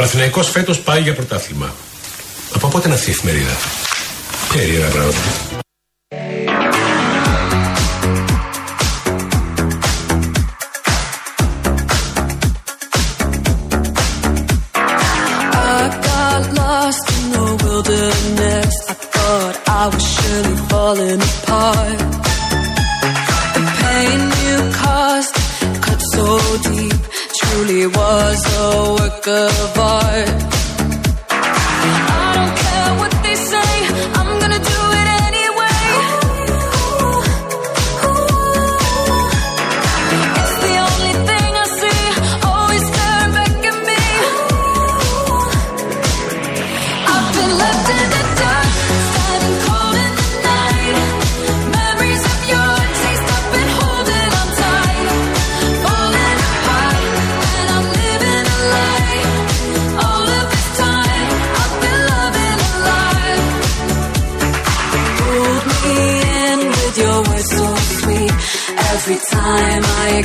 Παναθηναϊκός φέτος πάει για πρωτάθλημα. Από πότε είναι αυτή η εφημερίδα; Περίεργα πράγματα. I got lost in the wilderness. I thought I was surely falling apart. Work of art.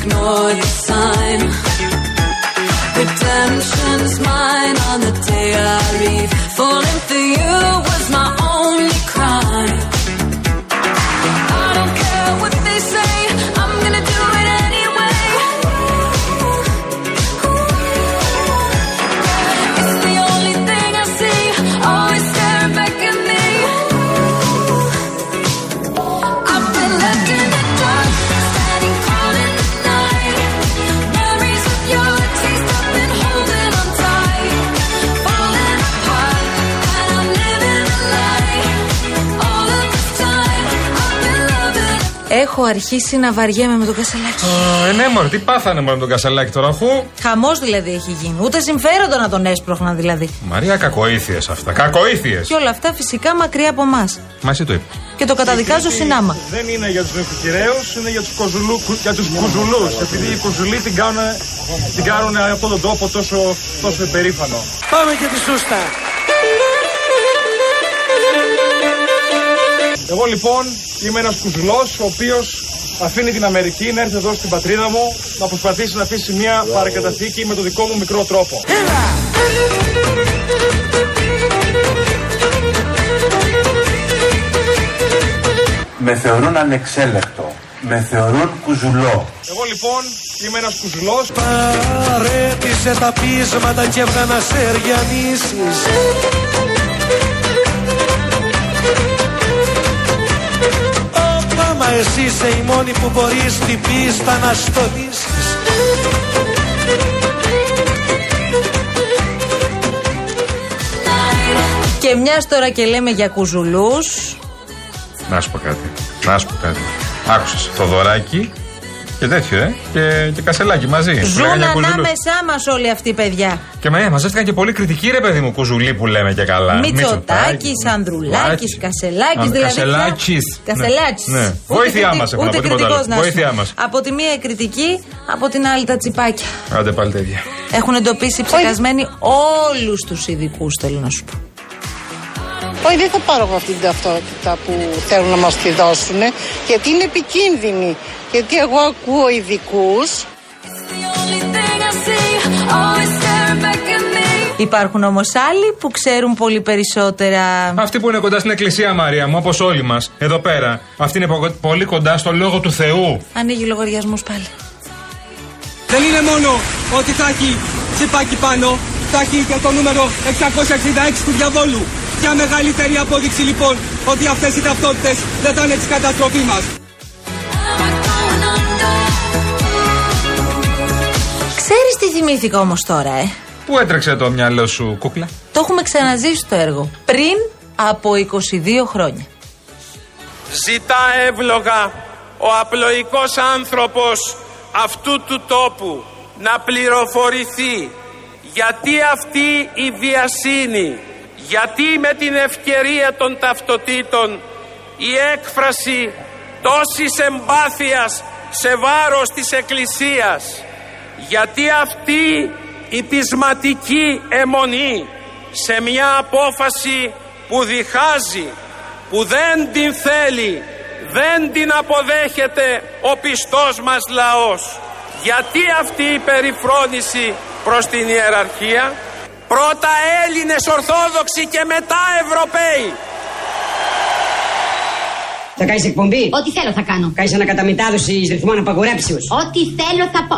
no Έχω αρχίσει να βαριέμαι με το κασελάκι. Ε, ναι, μωρέ, τι πάθανε μόνο τον κασελάκι τώρα, αφού; Χαμός δηλαδή έχει γίνει. Ούτε συμφέροντα να τον έσπροχναν δηλαδή. Μαρία, κακοήθειες αυτά. Κακοήθειες. Και όλα αυτά φυσικά μακριά από εμάς. Μα εσύ το είπες. Και το καταδικάζω συνάμα. Δεν είναι για τους νοικοκυρέους, είναι για τους, κοζουλού, για τους κουζουλούς. Επειδή οι κουζουλοί την κάνουν, την κάνουν αυτόν τον τόπο τόσο, τόσο υπερήφανο. Πάμε και τη σούστα. Εγώ λοιπόν είμαι ένας κουζουλός ο οποίος αφήνει την Αμερική να έρθει εδώ στην πατρίδα μου να προσπαθήσει να αφήσει μια παρακαταθήκη με το δικό μου μικρό τρόπο. Με θεωρούν ανεξέλεκτο. Με θεωρούν κουζουλό. Εγώ λοιπόν είμαι ένας κουζουλός Παρέτησε τα πείσματα και έβγα να σε μα εσύ είσαι η μόνη που μπορείς την πίστα να στολίσεις. Και μιας τώρα και λέμε για κουζουλούς. Να σου πω κάτι. Να σου πω κάτι. Άκουσες. Θοδωράκι και τέτοιο, ε. Και, και κασελάκι μαζί. Που Ζουν λέγανε για κουζουλούς. ανάμεσά μας όλοι αυτοί οι παιδιά. Και με μαζεύτηκαν και πολύ κριτική, ρε παιδί μου, κουζουλή που λέμε και καλά. Μητσοτάκης, Ανδρουλάκης, Κασελάκης. Δηλαδή. Κασελάκης. Κασελάκης. Ναι. Βοήθειά μας έχουν Ούτε από τίποτα άλλο. κριτικός να Βοήθειά είσαι. μας. Από τη μία η κριτική, από την άλλη τα τσιπάκια. Άντε πάλι τέτοια. Έχουν εντοπίσει ψεκασμένοι όλους τους ειδικούς, θέλω να σου πω. Όχι, δεν θα πάρω εγώ αυτή την ταυτότητα που θέλουν να μας τη δώσουν, γιατί είναι επικίνδυνη. Γιατί εγώ ακούω ειδικούς The only thing I see, always staring back at me. Υπάρχουν όμως άλλοι που ξέρουν πολύ περισσότερα. Αυτοί που είναι κοντά στην εκκλησία, Μαρία μου, όπως όλοι μας, εδώ πέρα. Αυτοί είναι πο- πολύ κοντά στο λόγο του Θεού. Ανοίγει λογαριασμούς πάλι. Δεν είναι μόνο ότι θα έχει τσιπάκι πάνω, θα έχει και το νούμερο 666 του διαβόλου. Ποια μεγαλύτερη απόδειξη λοιπόν ότι αυτές οι ταυτότητες δεν θα είναι της καταστροφή μας. Am I going under? Ξέρεις τι θυμήθηκα όμως τώρα, ε; Πού έτρεξε το μυαλό σου, κούκλα; Το έχουμε ξαναζήσει το έργο. Πριν από 22 χρόνια. Ζητά εύλογα ο απλοϊκός άνθρωπος αυτού του τόπου να πληροφορηθεί γιατί αυτή η βιασύνη, γιατί με την ευκαιρία των ταυτοτήτων η έκφραση τόσης εμπάθειας σε βάρος της Εκκλησίας, γιατί αυτή η πεισματική αιμονή σε μια απόφαση που διχάζει που δεν την θέλει, δεν την αποδέχεται ο πιστός μας λαός. Γιατί αυτή η περιφρόνηση προς την ιεραρχία, Πρώτα Έλληνες Ορθόδοξοι και μετά Ευρωπαίοι. Θα κάνεις εκπομπή; Ό,τι θέλω θα κάνω. Κάνεις ανακαταμετάδοση ρυθμών απαγορέψεω. Ό,τι θέλω θα πω.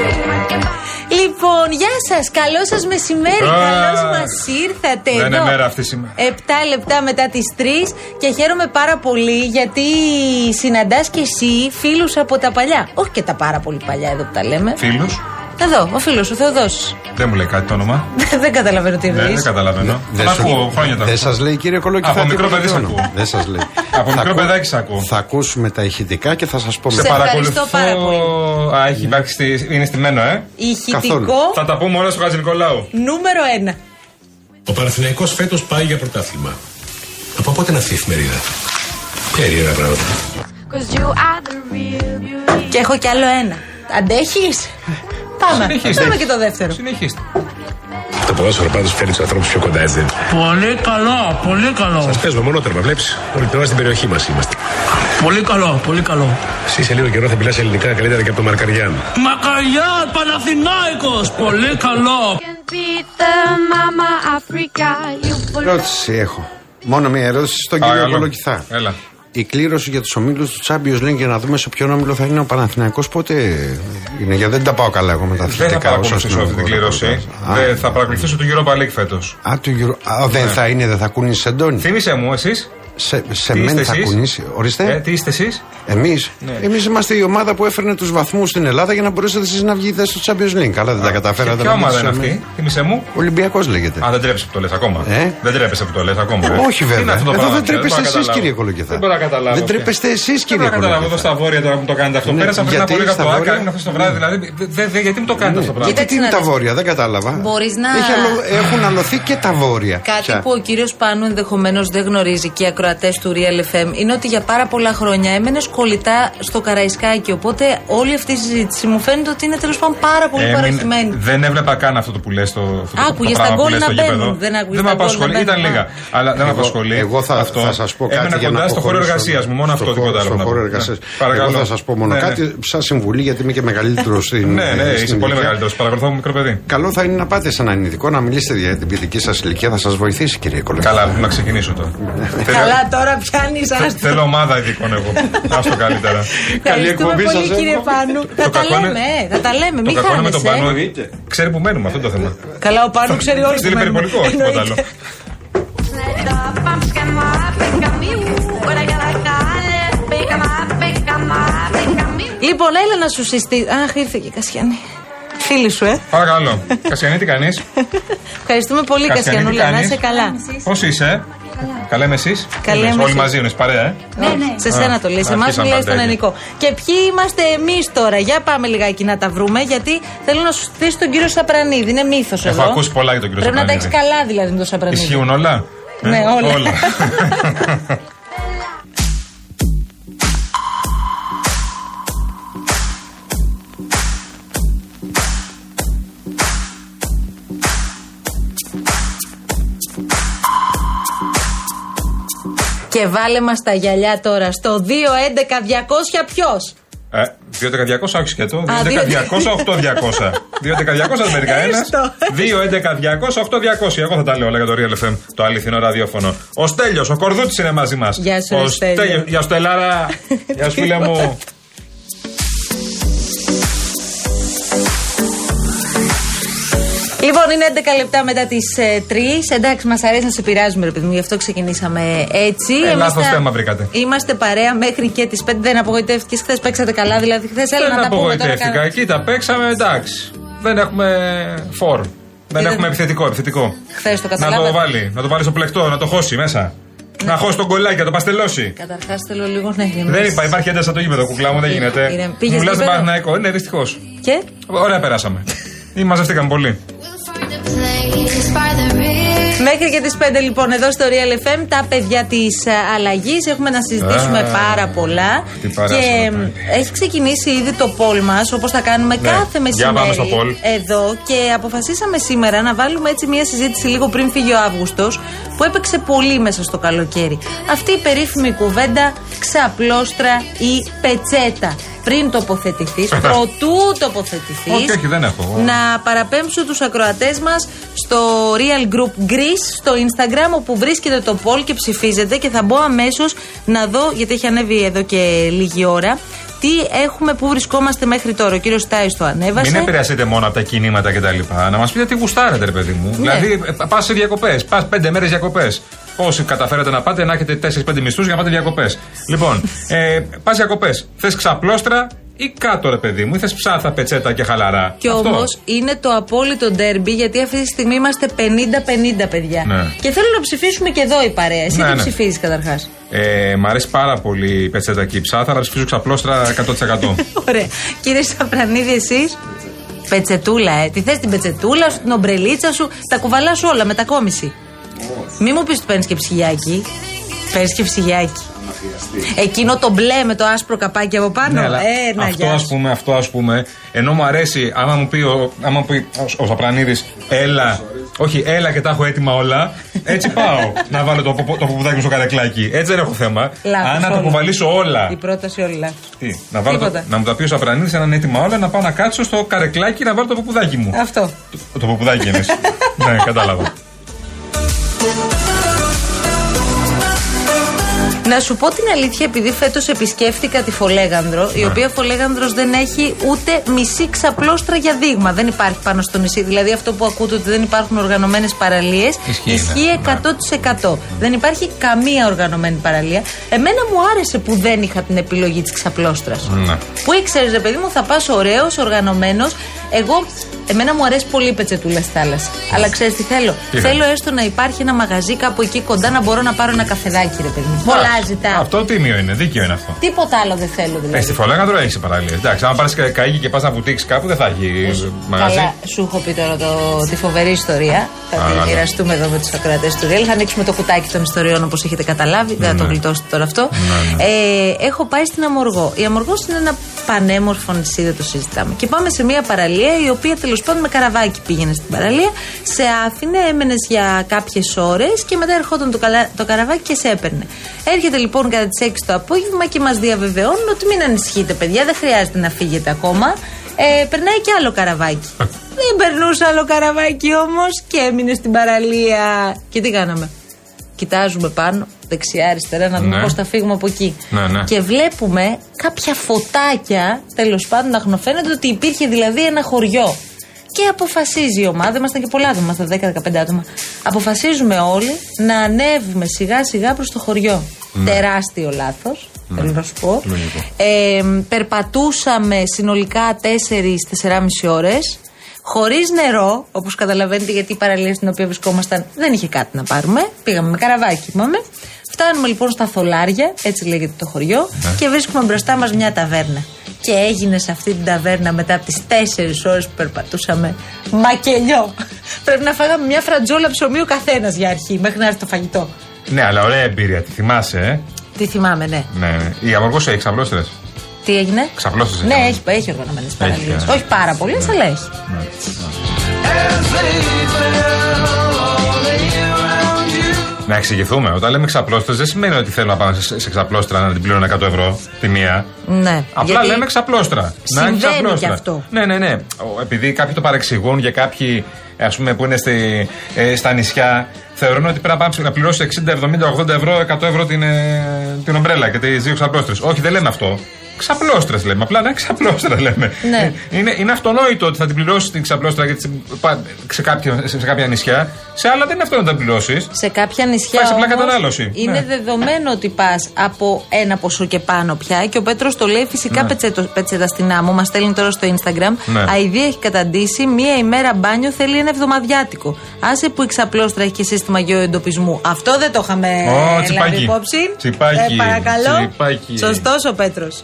Λοιπόν, γεια σας. Καλό σας μεσημέρι. Α, Καλώς μας ήρθατε. δεν είναι εδώ. μέρα αυτή σήμερα. 7 λεπτά μετά τις 3 και χαίρομαι πάρα πολύ γιατί συναντάς και εσύ φίλους από τα παλιά. Όχι και τα πάρα πολύ παλιά εδώ που τα λέμε. Φίλους. Εδώ, ο φίλος ο Θεοδόση. Δεν μου λέει κάτι το όνομα. δεν καταλαβαίνω τι Ναι, εννοείς. δεν καταλαβαίνω. Δεν Τα σου- ακούω χρόνια τα Δεν ακούω. σας λέει κύριε Κολοκυθά. Από τι μικρό παιδί σ' όνομα. ακούω. Δεν σας λέει. Από Θα μικρό ακού- παιδάκι σ' ακούω. Θα ακούσουμε τα ηχητικά και θα σας πω Σε μετά. ευχαριστώ πάρα πολύ. Α, έχει υπάρξει. στη- Είναι στημένο, ε. Ηχητικό Θα τα πούμε όλα στο Χατζη Νικολάου. νούμερο 1. Ο Παναθηναϊκός φέτος πάει για πρωτάθλημα. Από πότε είναι αυτή η εφημερίδα; Περίεργα πράγματα. Και έχω κι άλλο ένα. Αντέχεις; Πάμε. Συνεχίστε. Πάμε και το δεύτερο. Συνεχίστε. Το ποδόσφαιρο πάντως φέρνει τους ανθρώπους πιο κοντά, έτσι δεν είναι; Πολύ καλό, πολύ καλό. Σας παίζουμε μονότερμα, βλέπεις; Όλη την ώρα στην περιοχή μας είμαστε. Πολύ καλό, πολύ καλό. Εσύ σε λίγο καιρό θα μιλάς ελληνικά καλύτερα και από τον Μαρκαριάν. Μακαριά, Παναθηνάικος, πολύ καλό. Ερώτηση έχω. Μόνο μία ερώτηση στον κύριο Παρακαλώ. Κολοκυθά. Έλα. Η κλήρωση για τους ομίλους του Champions League για να δούμε σε ποιον όμιλο θα είναι ο Παναθηναϊκός πότε είναι. Γιατί δεν τα πάω καλά εγώ με τα Δεν θα αθλητικά. όσο παρακολουθήσω αυτή την αστυνομικό κλήρωση. ρεπορτάζ. Α, Δεν θα παρακολουθήσω τον Europa League φέτος. Α, του Euro- Α, δεν θα είναι, δεν θα κουνήσει σεντόνι. Θύμησε μου, εσείς; Σε, σε Τι μεν είστε θα εσείς; κουνήσει. Ορίστε. Ε, τι είστε εσείς; Εμείς Ναι. εμείς είμαστε η ομάδα που έφερνε τους βαθμούς στην Ελλάδα για να μπορέσετε εσείς να βγείτε στο Champions League. Καλά, δεν τα καταφέρατε Ποια να ομάδα είναι βγείτε στο- αυτή, θύμησε μου. Ολυμπιακός λέγεται. Α, δεν τρέπεσαι που το λες ακόμα. Ε; Δεν τρέπεσαι που το λες ακόμα. ε. Όχι Τι είναι βέβαια. αυτό το Εδώ πράγμα, δεν τρέπεστε μπορώ να εσείς καταλάβω. κύριε Κολοκυθά. Δεν μπορώ να καταλάβω. Δεν πια. τρέπεστε εσείς Δεν κύριε μπορώ να καταλάβω εδώ Κολοκυθά. στα βόρεια τώρα που το κάνετε αυτό. Ναι, Πέρασα πριν γιατί από λίγα στα το Άκα, βόρεια- ήμουν αυτό το βράδυ. Δηλαδή, δε- δε- γιατί μου το κάνετε αυτό το πράγμα; Γιατί τι είναι να τα δεις. βόρεια, δεν κατάλαβα. Μπορείς να- Έχει αλω- Έχουν αλωθεί και τα βόρεια. Κάτι Ποια; που ο κύριος Πάνου ενδεχομένως δεν γνωρίζει και οι ακροατές του Real FM είναι ότι για πάρα πολλά χρόνια έμενε κολλητά στο Καραϊσκάκι. Οπότε όλη αυτή η συζήτηση μου φαίνεται ότι είναι τέλος πάντων πάρα πολύ Έμεινε- παροχημένη. Δεν έβλεπα καν αυτό το που λες στο αυτό το- Άκουγες το τα πράγμα που γκολ λες να στο μπαίνουν, γήπεδο. δεν άκουγες Δεν τα με γκολ να απασχολεί. μπαίνουν. Ήταν Α. λίγα. Αλλά δεν με Εγώ- απασχολεί. Εγώ θα, αυτό. θα σας πω κάτι Έμενα για κοντά να στο χώρο προχωρήσω εργασίας μου. Μόνο αυτό, στο τίποτα χώρο- άλλο. Στο να πω. χώρο Ναι. εργασίας. Παρακαλώ. Εγώ θα σας πω μόνο Ναι, ναι. κάτι, σαν συμβουλή, γιατί είμαι και μεγαλύτερος στην. Ναι, ναι, στην είσαι πολύ ηλικία. μεγαλύτερος. Παρακολουθώ από μικρό παιδί. Καλό θα είναι να πάτε σε έναν ειδικό να μιλήσετε για την παιδική σας ηλικία, θα σας βοηθήσει κύριε Κολοκυθά. Καλά, να ξεκινήσω τώρα. Καλά, τώρα πιάνεις Θε- Θέλω ομάδα ειδικών εγώ. Άστο καλύτερα. Ευχαριστούμε πολύ, κύριε Πάνου. Θα τα κακό είναι- λέμε, ε, θα τα λέμε. Το Μην κακό είναι με τον Πάνο. χάνεσαι. Ξέρει που μένουμε, αυτό είναι το θέμα. Καλά, ο Πάνου ξέρει όλοι Στείλει που μένουμε. περιπολικό, όχι τίποτα άλλο. Εννοείται. Λοιπόν, έλα να σου συστήσω. Αχ, ήρθε και η Κασιανή. Φίλη σου, ε. Παρακαλώ. Κασιανή, τι κάνει. Ευχαριστούμε πολύ, Κασιανούλα. Να είσαι καλά. Πώς είσαι. Καλά είμαι εσείς; Καλά είμαι Όλοι εσύ. μαζί είναι παρέα, ε; Ναι, ναι. Σε σένα το λέει. Σε εμά Αρχίσαμε μιλάει στον παντέλη. ελληνικό. Και ποιοι είμαστε εμείς τώρα; Για πάμε λιγάκι να τα βρούμε, γιατί θέλω να σου στήσει τον κύριο Σαπρανίδη. Είναι μύθος εδώ. Έχω ακούσει πολλά για τον κύριο Πρέπει να τα έχεις Σαπρανίδη. καλά δηλαδή με τον Σαπρανίδη. Ισχύουν όλα; Ε, Ναι, όλα. Και βάλε μας τα γυαλιά τώρα στο 211-200 ποιος; Ε, 2-10-200, όχι σκέτο. 2-10-200-8-200. 2-10-200 δεν παίρνει κανένα. Έστω. 2-11-200-8-200. Εγώ θα τα λέω όλα για το Real FM, το αληθινό ραδιόφωνο. Ο Στέλιος, ο Κορδούτης είναι μαζί μας. Γεια σου, ο ρε Στέλιο. Στέλιος- Γεια σου, Στελάρα. Γεια σου, φίλε μου. Λοιπόν, είναι 11 λεπτά μετά τις 3. Εντάξει, μας αρέσει να σε πειράζουμε, ρε παιδί μου, γι' αυτό ξεκινήσαμε έτσι. Ε, Εμείς λάθος θα- θέμα βρήκατε. Είμαστε παρέα μέχρι και τις 5. Δεν απογοητεύτηκες χθες, παίξατε καλά. Δηλαδή, χθες έλα Δεν να τα πούμε τώρα. απογοητεύτηκα. καλά. Εκεί τα παίξαμε, εντάξει. Δεν έχουμε φόρ. Δεν δεν- έχουμε επιθετικό. επιθετικό. Χθες το Να καταλάβατε. το βάλει, να το βάλει στο πλεκτό, να το χώσει μέσα. Ναι. Να χώσει τον κολλάκι, να το παστελώσει. Καταρχάς θέλω λίγο να ηρεμήσεις. Δεν είπα, υπάρχει ένταση στο γήπεδο, κουκλά μου, δεν Είναι- γίνεται. είναι- πήγες Μου λε γήπεδο; Παναθηναϊκό. Ναι, δυστυχώς. Και; Ωραία, περάσαμε. Ή μαζευτήκαμε πολύ. Μέχρι και τις 5 λοιπόν εδώ στο Real FM τα παιδιά της αλλαγής. Έχουμε να συζητήσουμε Α, πάρα πολλά. τι παράσωμα Και πάει. μ, έχει ξεκινήσει ήδη το poll μας, όπως θα κάνουμε Ναι. κάθε Για μεσημέρι. πάμε στο poll. Εδώ και αποφασίσαμε σήμερα να βάλουμε έτσι μια συζήτηση λίγο πριν φύγει ο Αύγουστος που έπαιξε πολύ μέσα στο καλοκαίρι. Αυτή η περίφημη κουβέντα ξαπλώστρα ή πετσέτα. Πριν τοποθετηθείς, προτού τοποθετηθείς. Όχι, όχι, δεν έχω. Να παραπέμψω τους ακροατές μας στο Real Group Greece στο Instagram όπου βρίσκεται το poll και ψηφίζετε και θα μπω αμέσως να δω γιατί έχει ανέβει εδώ και λίγη ώρα τι έχουμε, πού βρισκόμαστε μέχρι τώρα. Ο κύριος Στάις το ανέβασε. Μην επηρεαστείτε μόνο από τα κινήματα κτλ. Να μας πείτε τι γουστάρετε, ρε παιδί μου. Ναι. Δηλαδή, πα σε διακοπές, πας πέντε μέρες διακοπές. Πόσοι καταφέρετε να πάτε, να έχετε 4-5 μισθούς για να πάτε διακοπές. λοιπόν, ε, πας διακοπές. Θες ξαπλώστρα ή κάτω, ρε παιδί μου, ή θες ψάθα, πετσέτα και χαλαρά. Και Αυτό. όμως είναι το απόλυτο ντέρμπι γιατί αυτή τη στιγμή είμαστε 50-50 παιδιά. Ναι. Και θέλω να ψηφίσουμε και εδώ η παρέα. Εσύ Ναι, τι ναι. ψηφίζεις καταρχάς; Ε, μ' αρέσει πάρα πολύ η πετσέτα και η ψάθα, αλλά ψηφίζω ξαπλώστρα 100%. Ωραία. Κύριε Σαπρανίδη, εσείς; Πετσετούλα, ε. Τι θες την πετσετούλα σου, την ομπρελίτσα σου, τα κουβαλάς όλα μετακόμιση. Μη μου πεις ότι παίρνεις και ψυγιάκι. Παίρνεις και ψυγιάκι. Εκείνο το μπλε με το άσπρο καπάκι από πάνω. Ναι, αλλά ε, να αυτό γεια ας σου. πούμε, αυτό ας πούμε, ενώ μου αρέσει, άμα μου πει ο, άμα μου πει ο, ο Σαπρανίδης, έλα, όχι, έλα και τα έχω έτοιμα όλα, έτσι πάω να βάλω το, ποπο- το ποπουδάκι μου στο καρεκλάκι. Έτσι δεν έχω θέμα. Λάθος Αν να τα όλα. κουβαλήσω όλα. Η πρόταση όλη λάθος. Τι, να, βάλω το, Τίποτα. να μου τα πει ο Σαπρανίδης, αν είναι έτοιμα όλα, να πάω να κάτσω στο καρεκλάκι να βάλω το ποπουδάκι μου. Αυτό. Το, το ποπουδάκι εννοείς. ναι, κατάλαβα. Να σου πω την αλήθεια, επειδή φέτος επισκέφτηκα τη Φολέγανδρο, η Ναι. οποία Φολέγανδρος δεν έχει ούτε μισή ξαπλώστρα για δείγμα. Δεν υπάρχει πάνω στο νησί. Δηλαδή αυτό που ακούτε ότι δεν υπάρχουν οργανωμένες παραλίες Ισχύει, ισχύει ναι. 100%. Δεν υπάρχει καμία οργανωμένη παραλία. Εμένα μου άρεσε που δεν είχα την επιλογή της ξαπλώστρας. Ναι. Που ήξερες, ρε παιδί μου, θα πας ωραίος, οργανωμένος. Εγώ, εμένα μου αρέσει πολύ η πετσετούλα στη θάλασσα. Αλλά ξέρεις τι θέλω; Τι θέλω θέλεις; έστω να υπάρχει ένα μαγαζί κάπου εκεί κοντά να μπορώ να πάρω ένα καφεδάκι, ρε παιδί μου. Πολλά Εντάξει, ζητάω. Αυτό τίμιο είναι, δίκαιο είναι αυτό. Τίποτα άλλο δεν θέλω Ε, δηλαδή. στη Φολέγανδρο έχεις παραλίες. Εντάξει, αν πάρεις καίγι και πας να βουτήξεις κάπου, δεν θα έχει μαγαζί. Καλά, σου έχω πει τώρα το, τη φοβερή ιστορία. Θα Α, τη ναι. μοιραστούμε εδώ με τους ακροατές του Real. Θα ανοίξουμε το κουτάκι των ιστοριών όπως έχετε καταλάβει. Δεν θα το Ναι. γλιτώσετε τώρα αυτό. Ναι, Ε, έχω πάει στην Αμοργό. Η Αμοργός είναι ένα πανέμορφο νησί, δεν το συζητάμε. Και πάμε σε μια παραλία η οποία τέλος πάντων με καραβάκι πήγαινε στην παραλία. Σε άφηνε, έμενες για κάποιες ώρες και μετά ερχόταν το, καλα- το καραβάκι και σε έπαιρνε. Έρχεται λοιπόν κατά τις 6 το απόγευμα και μας διαβεβαιώνουν ότι μην ανησυχείτε, παιδιά, δεν χρειάζεται να φύγετε ακόμα. Ε, περνάει και άλλο καραβάκι. Δεν περνούσε άλλο καραβάκι όμως και έμεινε στην παραλία. Και τι κάναμε; Κοιτάζουμε πάνω, δεξιά-αριστερά, να δούμε Ναι. πώς θα φύγουμε από εκεί. Ναι, ναι. Και βλέπουμε κάποια φωτάκια, τέλος πάντων, να γνωφαίνεται ότι υπήρχε δηλαδή ένα χωριό. Και αποφασίζει η ομάδα, ήμασταν και πολλά άτομα, ήμασταν 10-15 άτομα. Αποφασίζουμε όλοι να ανέβουμε σιγά σιγά προς το χωριό. Ναι. Τεράστιο λάθος, θέλω να σου πω. Λογικό. Ε, περπατούσαμε συνολικά 4-4,5 ώρες. Χωρίς νερό, όπως καταλαβαίνετε, γιατί η παραλία στην οποία βρισκόμασταν δεν είχε κάτι να πάρουμε. Πήγαμε με καραβάκι, είπαμε. Φτάνουμε λοιπόν στα Θολάρια, έτσι λέγεται το χωριό, και βρίσκουμε μπροστά μας μια ταβέρνα. Και έγινε σε αυτή την ταβέρνα μετά από τις 4 ώρες που περπατούσαμε μακελιό. Πρέπει να φάγαμε μια φρατζόλα ψωμί ο καθένας για αρχή, μέχρι να έρθει το φαγητό. Ναι, αλλά ωραία εμπειρία, τη θυμάσαι, ε; Τι θυμάμαι, ναι. Ναι, ναι. Η Αμοργό έχει ξαπλώστρες; Τι έγινε; Ξαπλώστρες. Ναι, έχει, έχει οργανωμένες παραλίες. ε. Όχι πάρα πολλέ, αλλά έχει. Να εξηγηθούμε. Όταν λέμε ξαπλώστρε, δεν σημαίνει ότι θέλω να πάω σε, σε ξαπλώστρα να την πληρώνω 100 ευρώ τη μία. Ναι. Απλά γιατί λέμε ξαπλώστρα. Να έχει συμβαίνει ξαπλώστρα. και αυτό. Ναι, ναι, ναι. Ο- Επειδή κάποιοι το παρεξηγούν για κάποιοι ας πούμε, που είναι στη, ε, στα νησιά, θεωρούν ότι πρέπει να πάμε να πληρώσει 60, 70, 80 ευρώ, 100 ευρώ την, ε, την ομπρέλα και τι δύο ξαπλώστρες. Όχι, δεν λέμε αυτό. Ξαπλώστρα λέμε. Απλά ναι, ξαπλώστρα λέμε. Ναι. Ε, Είναι, είναι αυτονόητο ότι θα την πληρώσεις την ξαπλώστρα γιατί σε, πα- σε, κάποια, σε, σε κάποια νησιά. Σε άλλα δεν είναι αυτό να την πληρώσεις. Σε κάποια νησιά. Πάει σε απλά όμως, κατανάλωση. Είναι Ναι. δεδομένο ότι πας από ένα ποσό και πάνω πια. Και ο Πέτρος το λέει φυσικά Ναι. πετσέτο, πετσέτα στην άμμο. Μας στέλνει τώρα στο Instagram. Ναι. Αιδία έχει καταντήσει. Μία ημέρα μπάνιο θέλει ένα εβδομαδιάτικο. Άσε που η ξαπλώστρα έχει και σύστημα γεωεντοπισμού. Αυτό δεν το είχαμε Ω, λάβει τσιπάκι. υπόψη. Τσιπάκι. Ε, παρακαλώ. Τσιπάκι. Σωστός ο Πέτρος.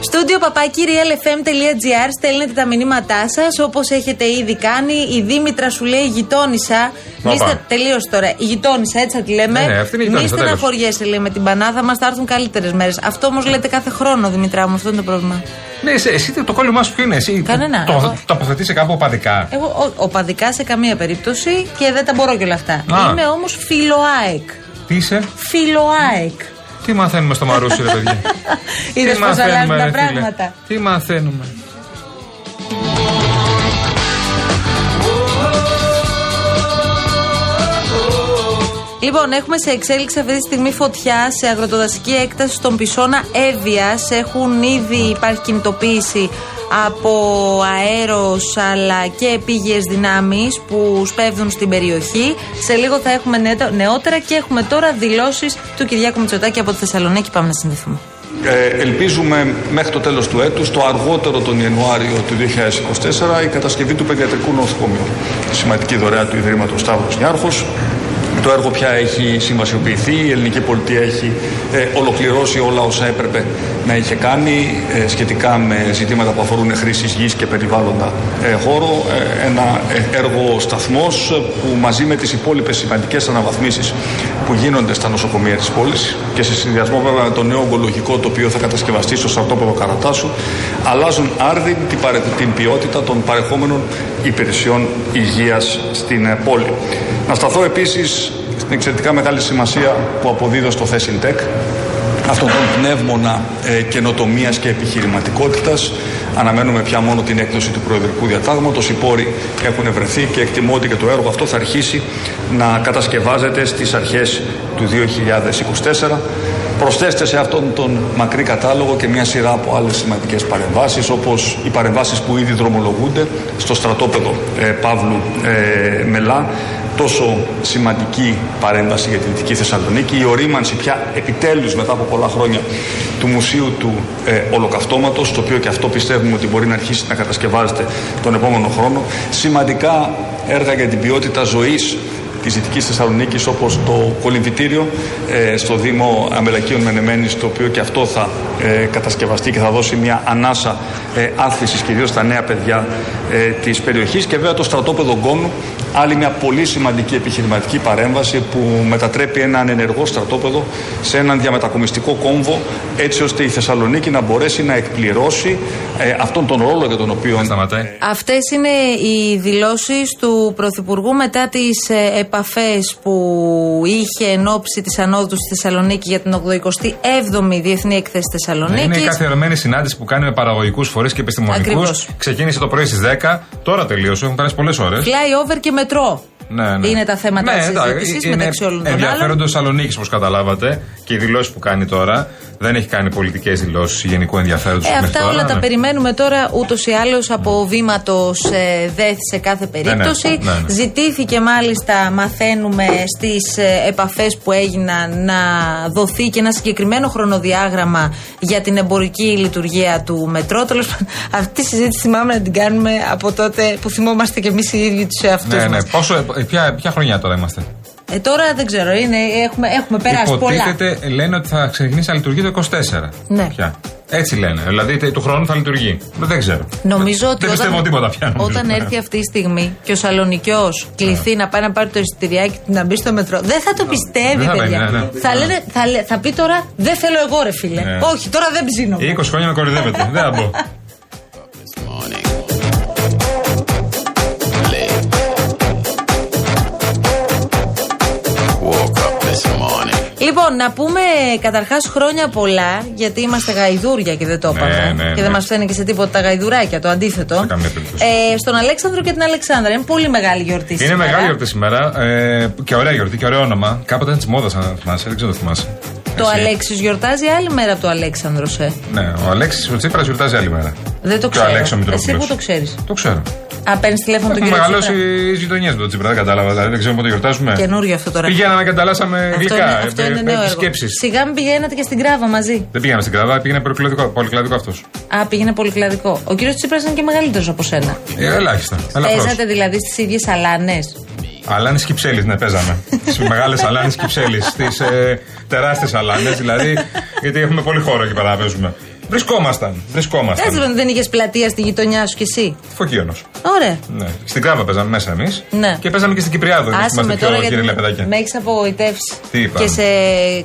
Στούντιο παπάκι realfm.gr στέλνετε τα μηνύματά σας όπως έχετε ήδη κάνει. Η Δήμητρα σου λέει γειτόνισσα. Μη Όπα. στε- τελείωσε τώρα. Η γειτόνισσα, έτσι θα τη λέμε. Ναι, ναι, αυτή είναι η Μη γειτόνισσα, τέλος. στεναχωριέσαι, λέει με την πανάδα μας, θα έρθουν καλύτερες μέρες. Αυτό όμως λέτε κάθε χρόνο, Δημητρά μου, αυτό είναι το πρόβλημα. Ναι, εσύ, εσύ το κόλλημά σου ποιο είναι, εσύ. Κανένα. Το, Εγώ- το τοποθετήσει κάπου οπαδικά; Εγώ ο, οπαδικά σε καμία περίπτωση και δεν τα μπορώ και όλα αυτά. Α. Είμαι όμως φιλοάεκ. Τι είσαι, Φιλοάεκ. Τι μαθαίνουμε στο Μαρούσι, ρε παιδιά; Είδες Τι πώ αλλάζουν μαθαίνουμε, τα ρε φίλε; πράγματα. Τι μαθαίνουμε; Λοιπόν, έχουμε σε εξέλιξη αυτή τη στιγμή φωτιά σε αγροτοδασική έκταση στον πισώνα Εύβοιας. Έχουν ήδη υπάρχει κινητοποίηση από αέρος αλλά και επίγειες δυνάμεις που σπέβδουν στην περιοχή. Σε λίγο θα έχουμε νεο- νεότερα και έχουμε τώρα δηλώσεις του Κυριάκου Μητσοτάκη από τη Θεσσαλονίκη. Πάμε να συνδεθούμε. Ε, ελπίζουμε μέχρι το τέλος του έτους, το αργότερο τον Ιανουάριο του 2024, η κατασκευή του παιδιατρικού νοσοκομείου. Σημαντική δωρεά του Ιδρύματος Σταύρος Νιάρχος. Το έργο πια έχει συμβασιοποιηθεί, η ελληνική πολιτεία έχει ε, ολοκληρώσει όλα όσα έπρεπε να είχε κάνει ε, σχετικά με ζητήματα που αφορούν χρήσης γης και περιβάλλοντα ε, χώρο. Ε, ένα ε, έργο σταθμός ε, που μαζί με τις υπόλοιπες σημαντικές αναβαθμίσεις που γίνονται στα νοσοκομεία της πόλης και σε συνδυασμό βέβαια με το νέο ογκολογικό το οποίο θα κατασκευαστεί στο στρατόπεδο Καρατάσου αλλάζουν άρδιν την, παρε- την ποιότητα των παρεχόμενων υπηρεσιών υγείας στην ε, πόλη. Να σταθώ επίσης στην εξαιρετικά μεγάλη σημασία που αποδίδω στο Θέsin Tech αυτόν τον πνεύμονα ε, καινοτομίας και επιχειρηματικότητας. Αναμένουμε πια μόνο την έκδοση του Προεδρικού Διατάγματος. Οι πόροι έχουν βρεθεί και εκτιμώ ότι και το έργο αυτό θα αρχίσει να κατασκευάζεται στις αρχές του 2024. Προσθέστε σε αυτόν τον μακρύ κατάλογο και μια σειρά από άλλες σημαντικές παρεμβάσεις όπως οι παρεμβάσεις που ήδη δρομολογούνται στο στρατόπεδο ε, Παύλου ε, Μελά τόσο σημαντική παρέμβαση για τη Δυτική Θεσσαλονίκη, η ορίμανση πια επιτέλους μετά από πολλά χρόνια του Μουσείου του ε, Ολοκαυτώματος, το οποίο και αυτό πιστεύουμε ότι μπορεί να αρχίσει να κατασκευάζεται τον επόμενο χρόνο. Σημαντικά έργα για την ποιότητα ζωής της Δυτικής Θεσσαλονίκης, όπως το κολυμβητήριο ε, στο Δήμο Αμελακίων Μενεμένης, το οποίο και αυτό θα ε, κατασκευαστεί και θα δώσει μια ανάσα ε, άθλησης κυρίως στα νέα παιδιά ε, της περιοχής. Και βέβαια το στρατόπεδο Γκόνου, άλλη μια πολύ σημαντική επιχειρηματική παρέμβαση που μετατρέπει έναν ενεργό στρατόπεδο σε έναν διαμετακομιστικό κόμβο, έτσι ώστε η Θεσσαλονίκη να μπορέσει να εκπληρώσει ε, αυτόν τον ρόλο για τον οποίο. Αυτές είναι οι δηλώσεις του Πρωθυπουργού μετά τις επαφές που είχε εν ώψη της ανόδου στη Θεσσαλονίκη για την 87η Διεθνή Εκθέση Θεσσαλονίκη. Ναι, Είναι η καθιερωμένη συνάντηση που κάνει με παραγωγικούς φορείς και επιστημονικούς. Ακριβώς. Ξεκίνησε το πρωί στις 10, τώρα τελείωσε, έχουν περάσει πολλές ώρες. Flyover και μετρό. Ναι, ναι. Είναι τα θέματα ναι, της εντάξει, συζήτησης είναι μεταξύ όλων των Ενδιαφέρον άλλων. το Θεσσαλονίκη, όπως καταλάβατε, και οι δηλώσεις που κάνει τώρα. Δεν έχει κάνει πολιτικές δηλώσεις γενικού ενδιαφέροντος Ε, μέχρι αυτά τώρα. όλα τα ναι. περιμένουμε τώρα ούτως ή άλλως από βήματος ε, δέθη σε κάθε περίπτωση. ναι, ναι. Ζητήθηκε μάλιστα, μαθαίνουμε στις ε, επαφές που έγιναν, να δοθεί και ένα συγκεκριμένο χρονοδιάγραμμα για την εμπορική λειτουργία του μετρό. Τέλος πάντων, αυτή τη συζήτηση θυμάμαι να την κάνουμε από τότε που θυμόμαστε και εμείς οι ίδιοι τους εαυτούς Ναι, μας. ναι. Πόσο, ε, ποια, ποια χρονιά τώρα είμαστε; Ε, τώρα δεν ξέρω, είναι, έχουμε, έχουμε περάσει πολλά. Υποτίθεται, λένε ότι θα ξεκινήσει να λειτουργεί το 24. Ναι. Πια. Έτσι λένε. Δηλαδή τε- του χρόνου θα λειτουργεί. Δεν ξέρω. Νομίζω ότι Δεν πιστεύω όταν, τίποτα πια. νομίζω. όταν έρθει αυτή η στιγμή και ο Σαλονικιός κληθεί να πάει να πάρει το εισιτηριάκι του να μπει στο μετρό, δεν θα το πιστεύει, Δεν θα παιδιά. πάει, ναι, ναι. Θα, λένε, θα, λέ- θα πει τώρα, δεν θέλω εγώ, ρε φίλε. Ναι. Όχι, τώρα δεν ψήνω. 20 χρόνια με κορυδεύετε. Δεν θα μπω. Λοιπόν, να πούμε καταρχάς χρόνια πολλά, γιατί είμαστε γαϊδούρια και δεν το είπαμε. ναι, και ναι. δεν μας φταίνει και σε τίποτα τα γαϊδουράκια, το αντίθετο. Σε καμία περίπτωση. Ε, στον Αλέξανδρο και την Αλεξάνδρα. Είναι πολύ μεγάλη γιορτή Είναι σήμερα. μεγάλη γιορτή σήμερα ε, και ωραία γιορτή και ωραίο όνομα. Κάποτε ήταν της μόδας, αν θυμάσαι. Δεν ξέρω αν το θυμάσαι. Το Εσύ. Αλέξης γιορτάζει άλλη μέρα από το Αλέξανδρος, ε. Ναι, ο Αλέξης ο Τσίπρας γιορτάζει άλλη μέρα. Δεν το Και ο ξέρω. Αλέξης ο Εσύ Μητρόπουλος. που το ξέρεις; Το ξέρω. Α, παίρνει τηλέφωνο τον Έχουμε κύριο μεγαλώσει Τσίπρα. οι γειτονιές με τον Τσίπρα, δεν κατάλαβα. Δηλαδή δεν ξέρουμε πότε γιορτάζουμε. Καινούριο αυτό τώρα. Πηγαίναμε και ανταλλάσσαμε Αυτό γλυκά. είναι, αυτό είναι νέο έργο. Σκέψεις. Σιγά μην πηγαίνατε και στην Κράβα μαζί. Δεν πήγαμε στην Κραδά, πήγαινε πολυκλαδικό, πολυκλαδικό αυτός. Α, πήγαινε πολυκλαδικό. Ο κύριος Τσίπρας είναι και μεγαλύτερος από σένα. Ε, ελάχιστα. ελαφρώς. Παίζατε δηλαδή στις ίδιες αλάνες. Αλάνες Κυψέλης, ναι, παίζαμε. Στις μεγάλες αλάνες Κυψέλης. Στις ε, τεράστιες αλάνες, δηλαδή. Γιατί έχουμε πολύ χώρο εκεί πέρα να παίζουμε. Βρισκόμασταν. Έτσι Βρισκόμασταν. δεν είχες πλατεία στη γειτονιά σου κι εσύ; Φωκίωνος. Ωραία. Ναι. Στην Κράβα παίζαμε μέσα εμείς. Ναι. Και παίζαμε και στην Κυπριάδο. εμείς που Άσε με Είμαστε τώρα πιο γιατί γυρίλα παιδάκια. με έχεις απογοητεύσει. Τι είπα; Και σε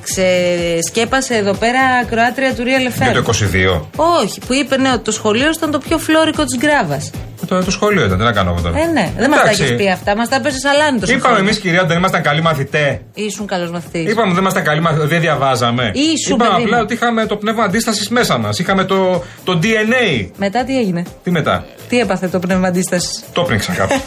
ξεσκέπασε εδώ πέρα Κροάτρια του Real FM. Για το 22. Όχι, που είπε ναι, ότι το σχολείο ήταν το πιο φλόρικο της Γκράβας. Το, το σχολείο ήταν, τι να κάνω εγώ τώρα; Ε, ναι, δεν μας τα Εντάξει. έχεις πει αυτά. Μας τα έπεσε σαλάνι το Είπαμε εμείς, κυρία, ότι δεν ήμασταν καλοί μαθητέ. Ήσουν καλός μαθητής. Είπαμε δεν ήμασταν καλοί μαθητές, δεν διαβάζαμε. Ήσουν, Είπαμε παιδί απλά μου. ότι είχαμε το πνεύμα αντίστασης μέσα μας. Είχαμε το, το DNA. Μετά τι έγινε; Τι μετά; Τι έπαθε το πνεύμα αντίστασης; Το πνίξα κάπου.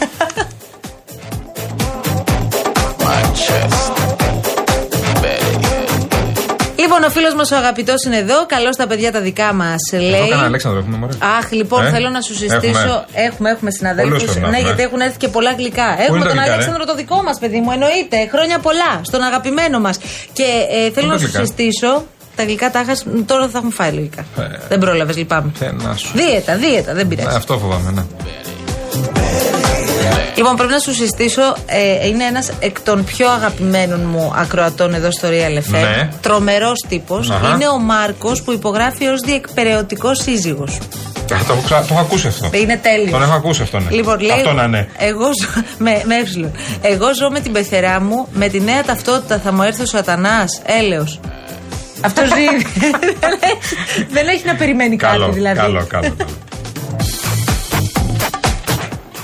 Λοιπόν, ο φίλος μας ο αγαπητός είναι εδώ. Καλώς τα παιδιά τα δικά μας λέει. Εδώ κανένα Αλέξανδρο έχουμε μωρέ. Αχ, λοιπόν, Ε, θέλω να σου συστήσω. έχουμε. Έχουμε, έχουμε, συναδέλφους. Πολλούς πρέπει να Ναι, έχουμε. γιατί έχουν έρθει και πολλά γλυκά. είναι Έχουμε τα τον γλυκά, Αλέξανδρο το δικό μας, παιδί μου. Εννοείται. Χρόνια πολλά. Στον αγαπημένο μας. Και ε, θέλω τα να σου γλυκά; συστήσω. Τα γλυκά τα είχα. Τώρα θα έχουμε φάει λογικά. Δεν πρόλαβες, λυπάμαι. Ε, να σου. Δίαιτα, δίαιτα, δεν πειράζει. Ναι, αυτό φοβάμαι, ναι. Λοιπόν, πρέπει να σου συστήσω, ε, είναι ένας εκ των πιο αγαπημένων μου ακροατών εδώ στο Real FM. Ναι. Τρομερός τύπος. Αχα. Είναι ο Μάρκος που υπογράφει ως διεκπαιρεωτικός σύζυγος. Ε, Το έχω, ξα- το έχω ακούσει αυτό. Είναι τέλειος. Τον έχω ακούσει αυτό, ναι. Λοιπόν, λέει, Αυτό να ναι. Εγώ ζω, με, με έψιλον. Εγώ ζω με την πεθερά μου, με τη νέα ταυτότητα θα μου έρθει ο σατανάς. Έλεος. Αυτός ζει. δεν, έχει, δεν έχει να περιμένει Καλό, κάτι δηλαδή. καλό, καλό. καλό.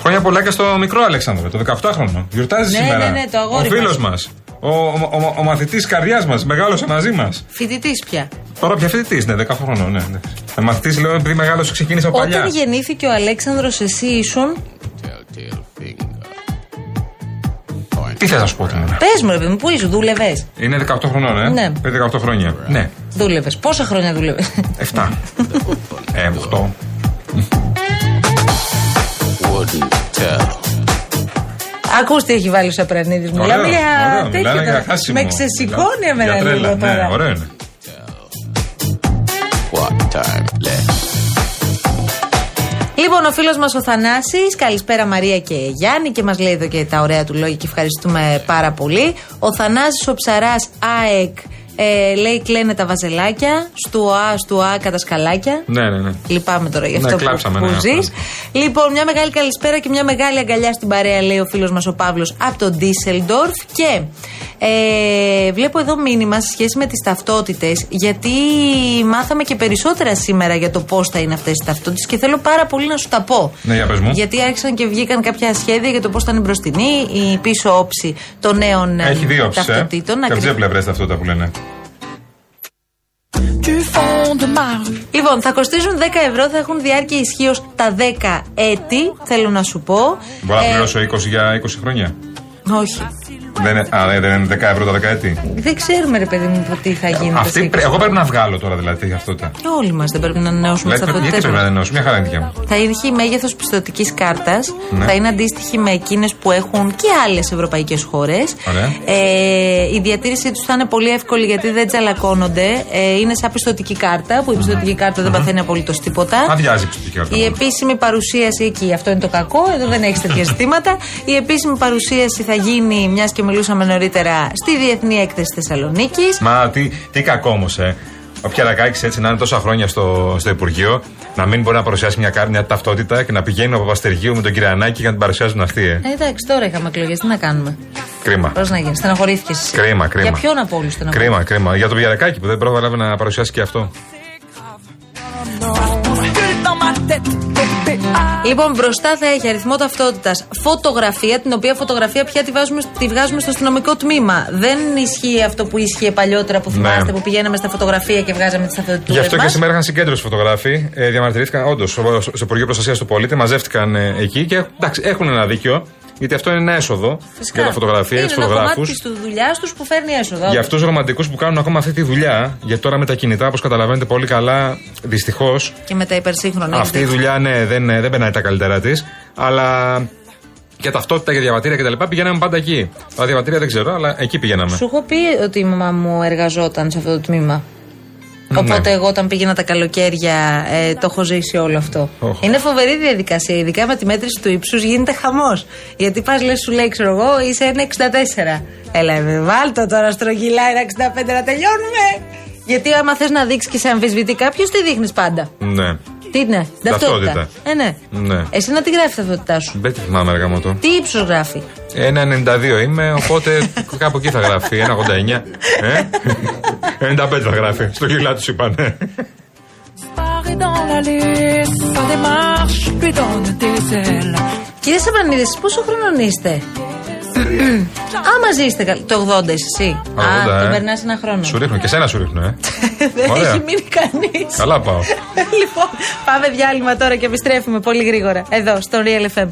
Χρόνια πολλά και στο μικρό Αλέξανδρο, το 18χρονο. Γιορτάζει Ναι, σήμερα. ναι, ναι, το αγόρι Ο φίλος μας. μας. Ο, ο, ο, ο μαθητής καρδιά μας. Μεγάλωσε μαζί μας. Φοιτητής πια. Τώρα πια φοιτητής, ναι, 10 χρονών. Ναι, ναι. Ε, μαθητής λέω επειδή μεγάλωσε ξεκίνησε από παλιά. Όταν γεννήθηκε ο Αλέξανδρος εσύ ήσουν; Τι θες να σου πω τώρα. Πες μου, ρε παιδί μου, πού ήσουν, δούλευες; Είναι 18 χρονών, ε. Ναι. Πριν 18 χρόνια. Ναι. Δούλευες. Πόσα χρόνια δούλευες; 7. ε, 8. Ακούς τι έχει βάλει ο Σαπρανίδης μου. Ωραίο, Μιλάμε για ωραίο, τέτοιο μιλάνε τώρα. για χάσιμο. Με ξεσηκώνει Για εμένα τρέλα, λίγο Ναι, τώρα. ωραίο είναι. Λοιπόν, ο φίλος μας ο Θανάσης, καλησπέρα Μαρία και Γιάννη και μας λέει εδώ και τα ωραία του λόγια και ευχαριστούμε πάρα πολύ. Ο Θανάσης ο ψαράς ΑΕΚ ε, λέει κλαίνε τα βαζελάκια, στου Α, στου Α κατασκαλάκια. Ναι, ναι, ναι. Λυπάμαι τώρα για Ναι, αυτό κλάψαμε, που, που ναι, ζεις. αυτό. Λοιπόν, μια μεγάλη καλησπέρα και μια μεγάλη αγκαλιά στην παρέα, λέει ο φίλος μας ο Παύλος από τον Ντίσελντορφ. Και ε, βλέπω εδώ μήνυμα σε σχέση με τις ταυτότητες, γιατί μάθαμε και περισσότερα σήμερα για το πώς θα είναι αυτές οι ταυτότητες και θέλω πάρα πολύ να σου τα πω. Ναι, για πες μου. Γιατί άρχισαν και βγήκαν κάποια σχέδια για το πώς θα είναι η μπροστινή, η πίσω όψη των νέων ε, Έχει δύο όψεις, ε. ταυτοτήτων. Και από τις δύο Ακριβώς. πλευρές ταυτότητα που λένε. Λοιπόν, θα κοστίζουν 10 ευρώ, θα έχουν διάρκεια ισχύως τα 10 έτη, θέλω να σου πω. Μπορώ να Ε, πληρώσω 20 για 20 χρόνια. όχι. Δεν είναι, α, ναι, δεν είναι 10 ευρώ τα δεκαέτη. Δεν ξέρουμε, ρε παιδί μου, το τι θα γίνει. Αυτή, πρέ- εγώ πρέπει να βγάλω τώρα δηλαδή για ταυτότητα. Όλοι μας δεν πρέπει να ανανεώσουμε τις Δηλαδή, γιατί ταυτότητέ πρέπει να μα. ενώσω, μια χαρά είναι δικιά μου. Θα έχει μέγεθος πιστοτικής κάρτας. Ναι. Θα είναι αντίστοιχη με εκείνες που έχουν και άλλες ευρωπαϊκές χώρες. Ωραία. Ε, η διατήρησή τους θα είναι πολύ εύκολη γιατί δεν τσαλακώνονται. Ε, είναι σαν πιστοτική κάρτα, που η πιστοτική κάρτα δεν παθαίνει απολύτως τίποτα. Αδειάζει η πιστική κάρτα. Η επίσημη παρουσίαση εκεί, αυτό είναι το κακό, εδώ δεν έχεις τέτοια ζητήματα. Η επίσημη παρουσίαση θα γίνει, μιας και μιλούσαμε νωρίτερα, στη Διεθνή Έκθεση Θεσσαλονίκης. Μα τι, τι κακό όμως, ε. Ο Πιαρακάκης έτσι να είναι τόσα χρόνια στο, στο Υπουργείο, να μην μπορεί να παρουσιάσει μια κάρτα, μια ταυτότητα και να πηγαίνει ο Παπαστεργίου με τον Κυριανάκη και να την παρουσιάζουν αυτοί, ε. Ε, εντάξει, τώρα είχαμε εκλογές, τι να κάνουμε. Κρίμα. Πώς να γίνει, στεναχωρήθηκε εσύ. Κρίμα, κρίμα. Για ποιον από όλους στεναχωρήθηκε. Κρίμα, κρίμα. Για τον Πιαρακάκη που δεν πρόλαβε να παρουσιάσει και αυτό. Λοιπόν, μπροστά θα έχει αριθμό ταυτότητας φωτογραφία, την οποία φωτογραφία πια τη, βάζουμε, τη βγάζουμε στο αστυνομικό τμήμα. Δεν ισχύει αυτό που ίσχυε παλιότερα που θυμάστε Ναι. που πηγαίναμε στα φωτογραφία και βγάζαμε τις ταυτότητες. Γι' αυτό και σήμερα είχαν συγκέντρωση φωτογράφοι. Ε, διαμαρτυρήθηκαν όντως στο Υπουργείο Προστασίας του Πολίτη, μαζεύτηκαν ε, εκεί και εντάξει, έχουν ένα δίκιο. Γιατί αυτό είναι ένα έσοδο Φυσικά. για τα φωτογραφία, Είναι τους ένα φωτογράφους. κομμάτι τη δουλειάς τους που φέρνει έσοδα. Για αυτούς τους ρομαντικούς που κάνουν ακόμα αυτή τη δουλειά, γιατί τώρα με τα κινητά, όπως καταλαβαίνετε πολύ καλά, δυστυχώς, Και με τα υπερσύγχρονα. αυτή η δουλειά ναι, δεν, δεν περνάει τα καλύτερα της. Αλλά για ταυτότητα, για διαβατήρια κτλ. πηγαίναμε πάντα εκεί. Τα διαβατήρια δεν ξέρω, αλλά εκεί πηγαίναμε. Σου έχω πει ότι η μαμά μου εργαζόταν σε αυτό το τμήμα. Ναι. Οπότε εγώ όταν πήγαινα τα καλοκαίρια ε, το έχω ζήσει όλο αυτό. Οχ. Είναι φοβερή διαδικασία, ειδικά με τη μέτρηση του ύψους γίνεται χαμός. Γιατί πας, λες, σου λέει, ξέρω εγώ, είσαι ένα 64. Έλα, ε, βάλτο τώρα στρογγυλά ένα 65 να τελειώνουμε. Γιατί άμα θες να δείξεις και σε αμφισβητεί κάποιος, τι δείχνεις πάντα. Ναι. Τι είναι, ταυτότητα. Ταυτότητα. Ε, ναι. Ναι. Εσύ να τη γράφεις η ταυτότητά σου. Δεν τη θυμάμαι, αργά μου το. Τι ύψος γράφει; Ένα 92 είμαι, οπότε κάπου εκεί θα γράφει. Ένα 89. Ε; 95 θα γράφει. Στο γυλά τους είπανε. Paris dans la liste, pas des marches, lui donne des ailes. Κύριε Σαπανίδη, εσείς πόσο χρονών είστε; Α, μαζί είστε. Το 80 εσύ. Α, το περνά ένα χρόνο. Σου ρίχνω και σένα σου ρίχνω, ε. Δεν έχει μείνει κανεί. Καλά πάω. Λοιπόν, πάμε διάλειμμα τώρα και επιστρέφουμε πολύ γρήγορα. Εδώ, στο Real FM.